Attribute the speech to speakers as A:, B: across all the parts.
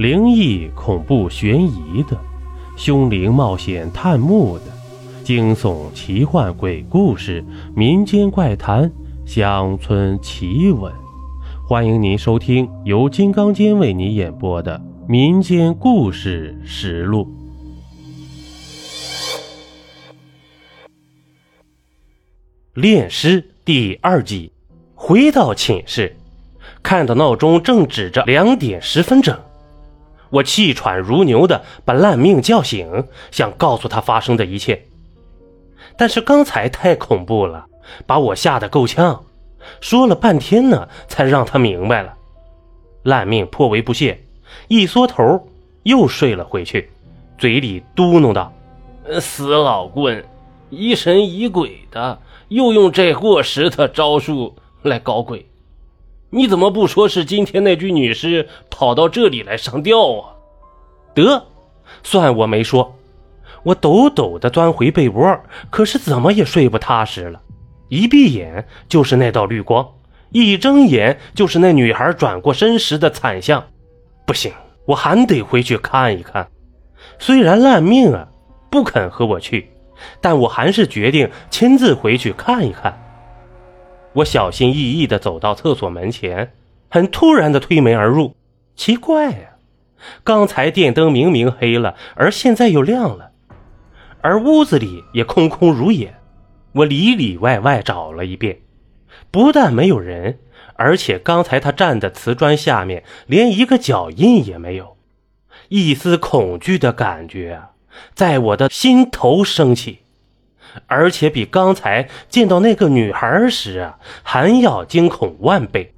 A: 灵异、恐怖、悬疑的，凶灵冒险探墓的，惊悚、奇幻、鬼故事、民间怪谈、乡村奇闻。欢迎您收听由金刚间为你演播的《民间故事实录》炼尸第二集。回到寝室，看到闹钟正指着两点十分整，我气喘如牛的把烂命叫醒，想告诉他发生的一切。但是刚才太恐怖了，把我吓得够呛。说了半天呢，才让他明白了。烂命颇为不屑，一缩头又睡了回去，嘴里嘟哝道：“死老棍，疑神疑鬼的，又用这过时的招数来搞鬼。你怎么不说是今天那具女尸跑到这里来上吊啊？得，算我没说。我抖抖的钻回被窝，可是怎么也睡不踏实了。”一闭眼就是那道绿光，一睁眼就是那女孩转过身时的惨象。不行，我还得回去看一看。虽然烂命啊不肯和我去，但我还是决定亲自回去看一看。我小心翼翼地走到厕所门前，很突然地推门而入。奇怪呀，刚才电灯明明黑了，而现在又亮了，而屋子里也空空如也。我里里外外找了一遍，不但没有人，而且刚才他站的瓷砖下面连一个脚印也没有。一丝恐惧的感觉啊，在我的心头升起，而且比刚才见到那个女孩时啊还要惊恐万倍。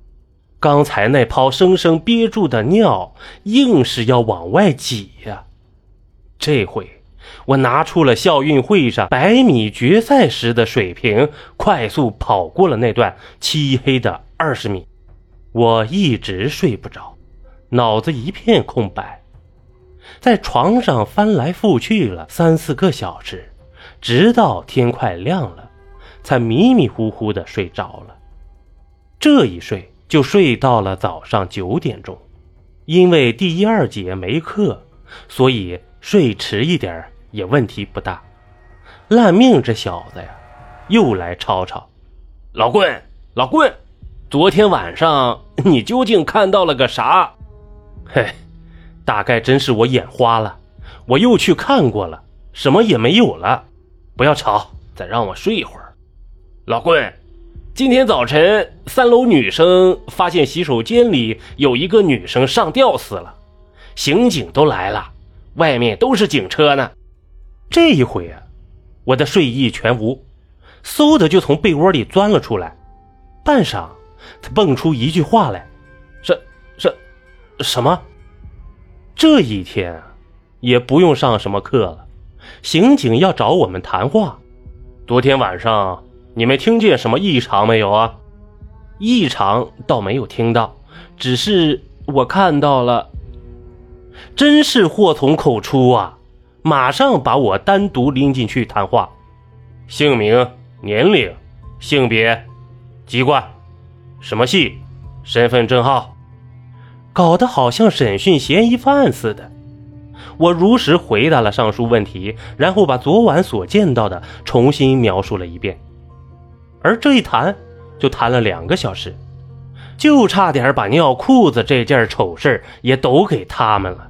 A: 刚才那泡生生憋住的尿，硬是要往外挤呀，这回。我拿出了校运会上百米决赛时的水平，快速跑过了那段漆黑的二十米。我一直睡不着，脑子一片空白，在床上翻来覆去了三四个小时，直到天快亮了，才迷迷糊糊的睡着了。这一睡就睡到了早上九点钟，因为第一二节没课，所以睡迟一点也问题不大，烂命这小子呀，又来吵吵。老棍，老棍，昨天晚上你究竟看到了个啥？嘿，大概真是我眼花了。我又去看过了，什么也没有了。不要吵，再让我睡一会儿。老棍，今天早晨三楼女生发现洗手间里有一个女生上吊死了，刑警都来了，外面都是警车呢。这一回啊，我的睡意全无，嗖的就从被窝里钻了出来。半晌，他蹦出一句话来：“什什什么？这一天啊，也不用上什么课了。刑警要找我们谈话。昨天晚上你们听见什么异常没有啊？异常倒没有听到，只是我看到了。真是祸从口出啊！”马上把我单独拎进去谈话，姓名、年龄、性别、籍贯，什么系，身份证号，搞得好像审讯嫌疑犯似的。我如实回答了上述问题，然后把昨晚所见到的重新描述了一遍。而这一谈就谈了两个小时，就差点把尿裤子这件丑事也都给他们了。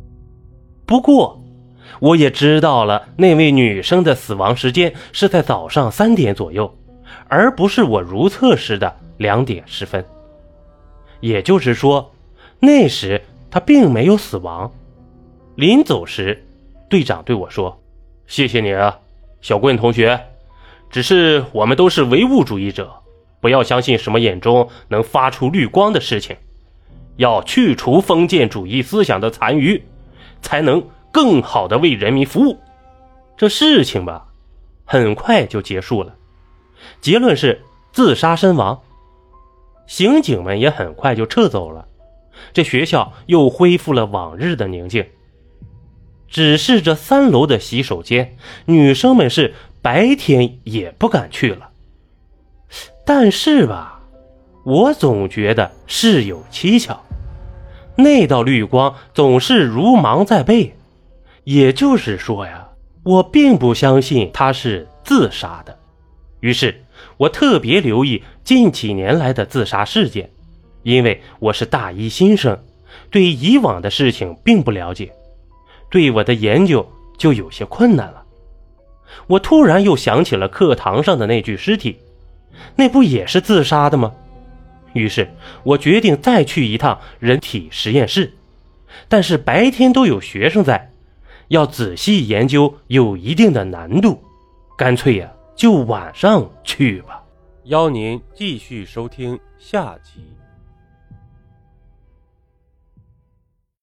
A: 不过。我也知道了，那位女生的死亡时间是在早上三点左右，而不是我如厕时的两点十分。也就是说，那时她并没有死亡。临走时，队长对我说：“谢谢你啊，小棍同学。只是我们都是唯物主义者，不要相信什么眼中能发出绿光的事情，要去除封建主义思想的残余，才能。”更好的为人民服务，这事情吧，很快就结束了。结论是自杀身亡。刑警们也很快就撤走了，这学校又恢复了往日的宁静。只是这三楼的洗手间，女生们是白天也不敢去了。但是吧，我总觉得事有蹊跷。那道绿光总是如芒在背。也就是说呀，我并不相信他是自杀的。于是，我特别留意近几年来的自杀事件，因为我是大一新生，对以往的事情并不了解，对我的研究就有些困难了。我突然又想起了课堂上的那具尸体，那不也是自杀的吗？于是我决定再去一趟人体实验室，但是白天都有学生在。要仔细研究有一定的难度，干脆呀，就晚上去吧。
B: 邀您继续收听下集。